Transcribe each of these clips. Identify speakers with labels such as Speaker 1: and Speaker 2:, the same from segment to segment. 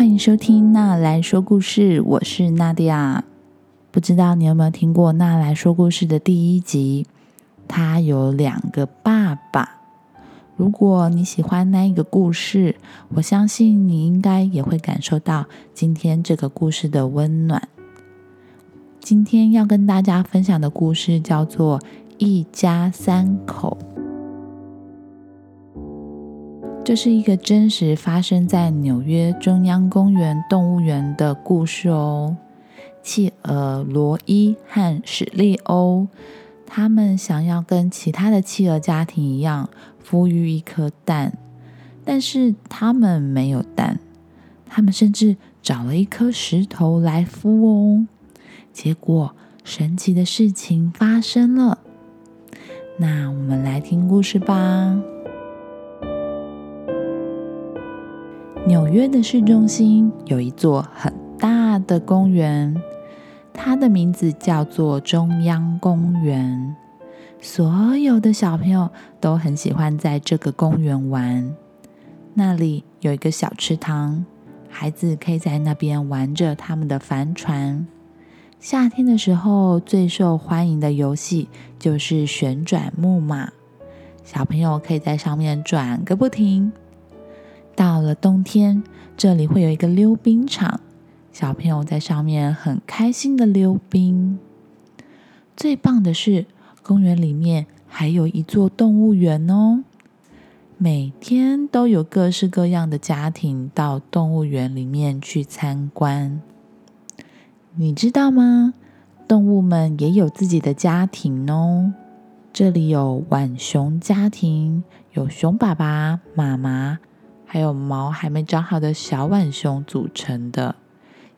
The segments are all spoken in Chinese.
Speaker 1: 欢迎收听娜来说故事，我是娜迪亚。不知道你有没有听过娜来说故事的第一集？他有两个爸爸。如果你喜欢那一个故事，我相信你应该也会感受到今天这个故事的温暖。今天要跟大家分享的故事叫做《一家三口》。这是一个真实发生在纽约中央公园动物园的故事哦。企鹅罗伊和史利欧，他们想要跟其他的企鹅家庭一样，孵育一颗蛋，但是他们没有蛋，他们甚至找了一颗石头来孵哦。结果神奇的事情发生了，那我们来听故事吧。纽约的市中心有一座很大的公园，它的名字叫做中央公园。所有的小朋友都很喜欢在这个公园玩。那里有一个小池塘，孩子可以在那边玩着他们的帆船。夏天的时候，最受欢迎的游戏就是旋转木马，小朋友可以在上面转个不停。到了冬天，这里会有一个溜冰场，小朋友在上面很开心的溜冰。最棒的是，公园里面还有一座动物园哦，每天都有各式各样的家庭到动物园里面去参观。你知道吗？动物们也有自己的家庭哦。这里有浣熊家庭，有熊爸爸妈妈。还有毛还没长好的小浣熊组成的，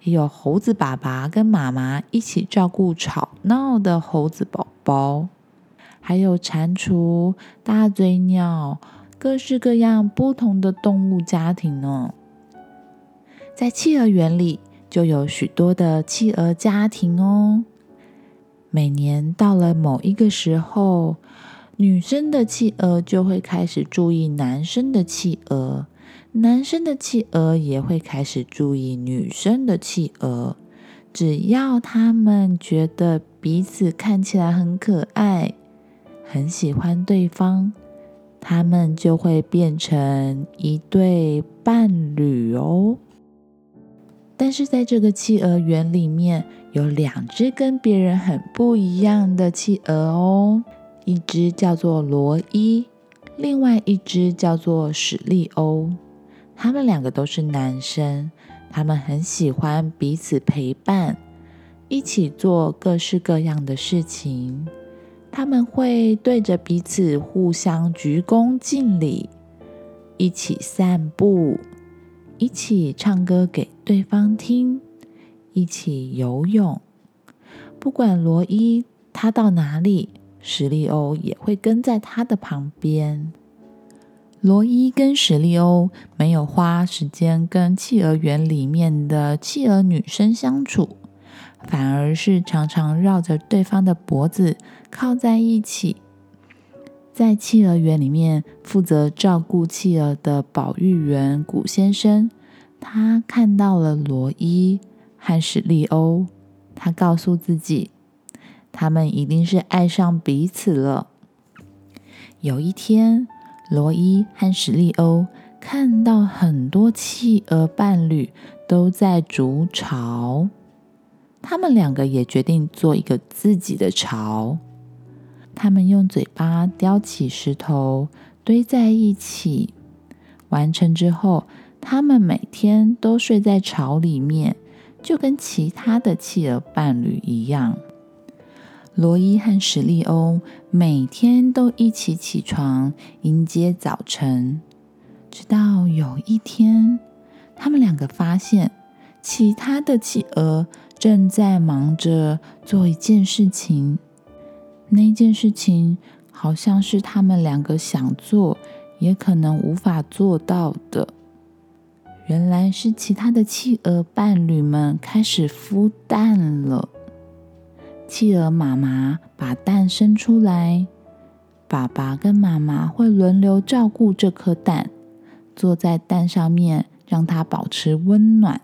Speaker 1: 也有猴子爸爸跟妈妈一起照顾吵闹的猴子宝宝，还有蟾蜍、大嘴鸟，各式各样不同的动物家庭呢。在企鹅园里就有许多的企鹅家庭哦。每年到了某一个时候，女生的企鹅就会开始注意男生的企鹅。男生的企鹅也会开始注意女生的企鹅，只要他们觉得彼此看起来很可爱，很喜欢对方，他们就会变成一对伴侣哦。但是在这个企鹅园里面，有两只跟别人很不一样的企鹅哦，一只叫做罗伊，另外一只叫做史利欧。他们两个都是男生，他们很喜欢彼此陪伴，一起做各式各样的事情。他们会对着彼此互相鞠躬敬礼，一起散步，一起唱歌给对方听，一起游泳。不管罗伊他到哪里，史利欧也会跟在他的旁边。罗伊跟史利欧没有花时间跟企鹅园里面的企鹅女生相处，反而是常常绕着对方的脖子靠在一起。在企鹅园里面负责照顾企鹅的保育员古先生，他看到了罗伊和史利欧，他告诉自己，他们一定是爱上彼此了。有一天。罗伊和史利欧看到很多企鹅伴侣都在筑巢，他们两个也决定做一个自己的巢。他们用嘴巴叼起石头堆在一起，完成之后，他们每天都睡在巢里面，就跟其他的企鹅伴侣一样。罗伊和史利欧每天都一起起床迎接早晨，直到有一天，他们两个发现其他的企鹅正在忙着做一件事情。那件事情好像是他们两个想做，也可能无法做到的。原来是其他的企鹅伴侣们开始孵蛋了。企鹅妈妈把蛋生出来，爸爸跟妈妈会轮流照顾这颗蛋，坐在蛋上面，让它保持温暖，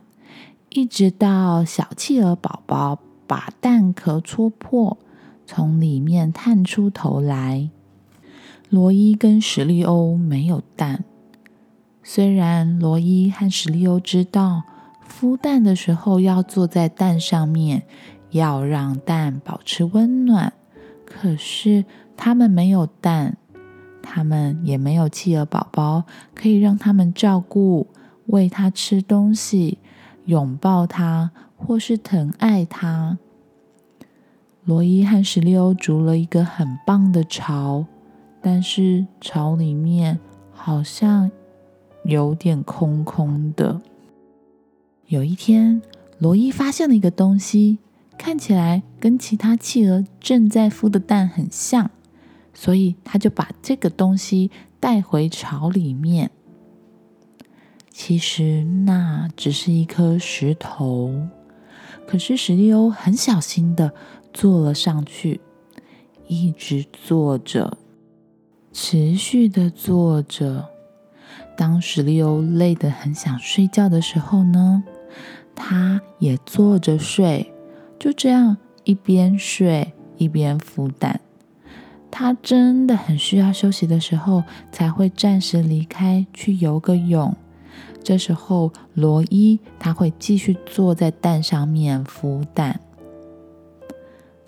Speaker 1: 一直到小企鹅宝宝把蛋壳戳破，从里面探出头来。罗伊跟史利欧没有蛋，虽然罗伊和史利欧知道孵蛋的时候要坐在蛋上面，要让蛋保持温暖，可是他们没有蛋。他们也没有企鹅宝宝可以让他们照顾、喂它吃东西、拥抱它，或是疼爱它。罗伊和史利欧筑了一个很棒的巢，但是巢里面好像有点空空的。有一天，罗伊发现了一个东西，看起来跟其他企鹅正在孵的蛋很像。所以他就把这个东西带回巢里面。其实那只是一颗石头，可是史利欧很小心的坐了上去，一直坐着，持续的坐着。当史利欧累得很想睡觉的时候呢，他也坐着睡，就这样一边睡一边孵蛋。他真的很需要休息的时候，才会暂时离开去游个泳。这时候，罗伊他会继续坐在蛋上面孵蛋。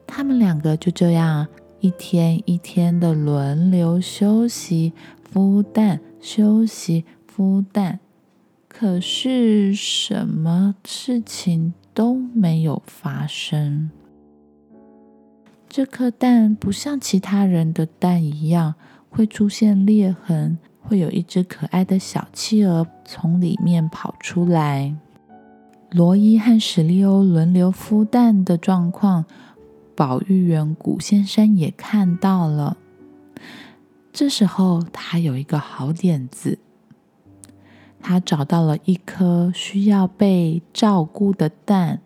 Speaker 1: 他们两个就这样一天一天的轮流休息、孵蛋、休息、孵蛋。可是，什么事情都没有发生。这颗蛋不像其他人的蛋一样会出现裂痕，会有一只可爱的小企鹅从里面跑出来。罗伊和史利欧轮流孵蛋的状况，保育员古先生也看到了。这时候，他有一个好点子，他找到了一颗需要被照顾的蛋，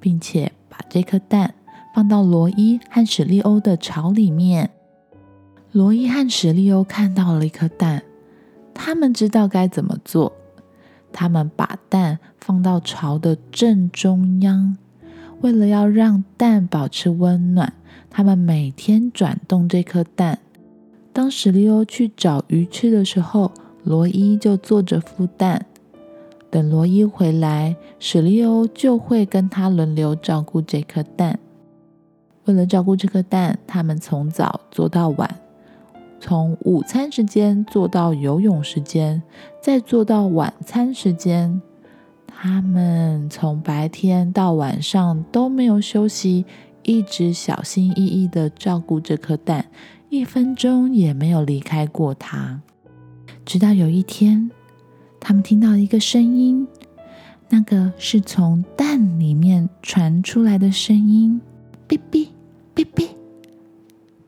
Speaker 1: 并且把这颗蛋。放到罗伊和史利欧的巢里面。罗伊和史利欧看到了一颗蛋，他们知道该怎么做。他们把蛋放到巢的正中央，为了要让蛋保持温暖，他们每天转动这颗蛋。当史利欧去找鱼吃的时候，罗伊就坐着孵蛋。等罗伊回来，史利欧就会跟他轮流照顾这颗蛋。为了照顾这颗蛋，他们从早做到晚，从午餐时间做到游泳时间，再做到晚餐时间。他们从白天到晚上都没有休息，一直小心翼翼的照顾这颗蛋，一分钟也没有离开过它。直到有一天，他们听到一个声音，那个是从蛋里面传出来的声音，哔哔。哔哔，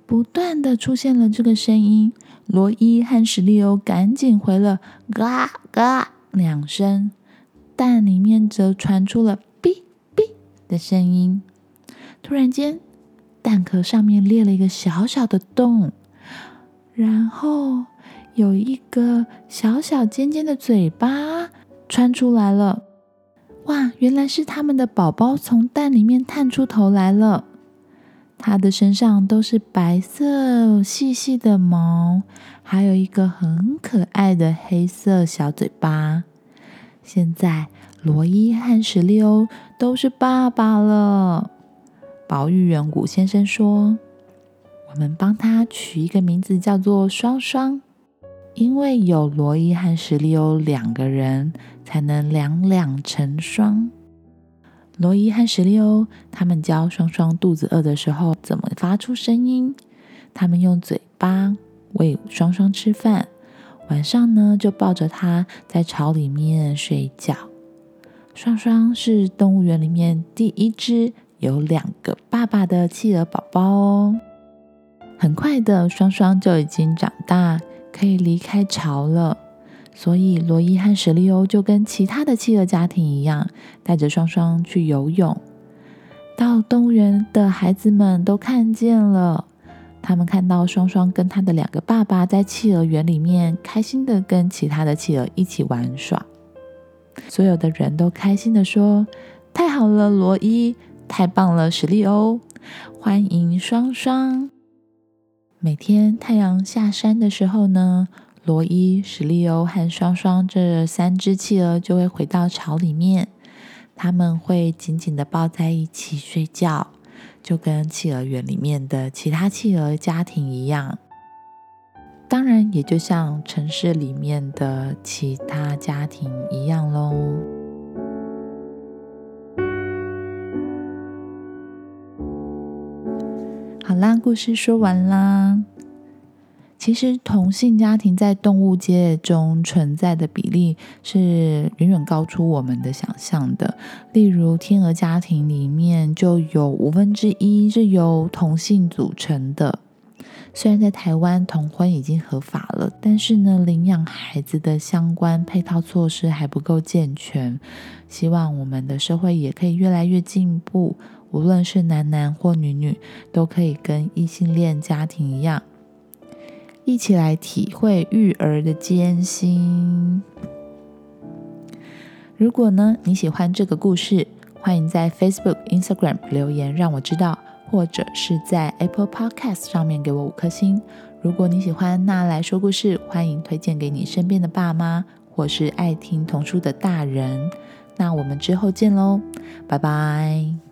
Speaker 1: 不断的出现了这个声音。罗伊和史利欧赶紧回了“嘎嘎”两声，蛋里面则传出了“哔哔”的声音。突然间，蛋壳上面裂了一个小小的洞，然后有一个小小尖尖的嘴巴穿出来了。哇，原来是他们的宝宝从蛋里面探出头来了。它的身上都是白色细细的毛，还有一个很可爱的黑色小嘴巴。现在，罗伊和史利欧都是爸爸了。保育员古先生说：“我们帮他取一个名字，叫做双双，因为有罗伊和史利欧两个人，才能两两成双。”罗伊和史利欧他们教双双肚子饿的时候怎么发出声音。他们用嘴巴喂双双吃饭，晚上呢就抱着它在巢里面睡觉。双双是动物园里面第一只有两个爸爸的企鹅宝宝哦。很快的，双双就已经长大，可以离开巢了。所以，罗伊和史利欧就跟其他的企鹅家庭一样，带着双双去游泳。到动物园的孩子们都看见了，他们看到双双跟他的两个爸爸在企鹅园里面开心的跟其他的企鹅一起玩耍。所有的人都开心的说：“太好了，罗伊！太棒了，史利欧！欢迎双双！”每天太阳下山的时候呢，罗伊、史利欧和双双这三只企鹅就会回到巢里面，他们会紧紧的抱在一起睡觉，就跟企鹅园里面的其他企鹅家庭一样。当然，也就像城市里面的其他家庭一样喽。好啦，故事说完啦。其实，同性家庭在动物界中存在的比例是远远高出我们的想象的。例如，天鹅家庭里面就有五分之一是由同性组成的。虽然在台湾同婚已经合法了，但是呢，领养孩子的相关配套措施还不够健全。希望我们的社会也可以越来越进步，无论是男男或女女，都可以跟异性恋家庭一样，一起来体会育儿的艰辛。如果呢你喜欢这个故事，欢迎在 Facebook、Instagram 留言让我知道。或者是在 Apple Podcast 上面给我五颗星。如果你喜欢那来说故事，欢迎推荐给你身边的爸妈，或是爱听童书的大人。那我们之后见喽，拜拜。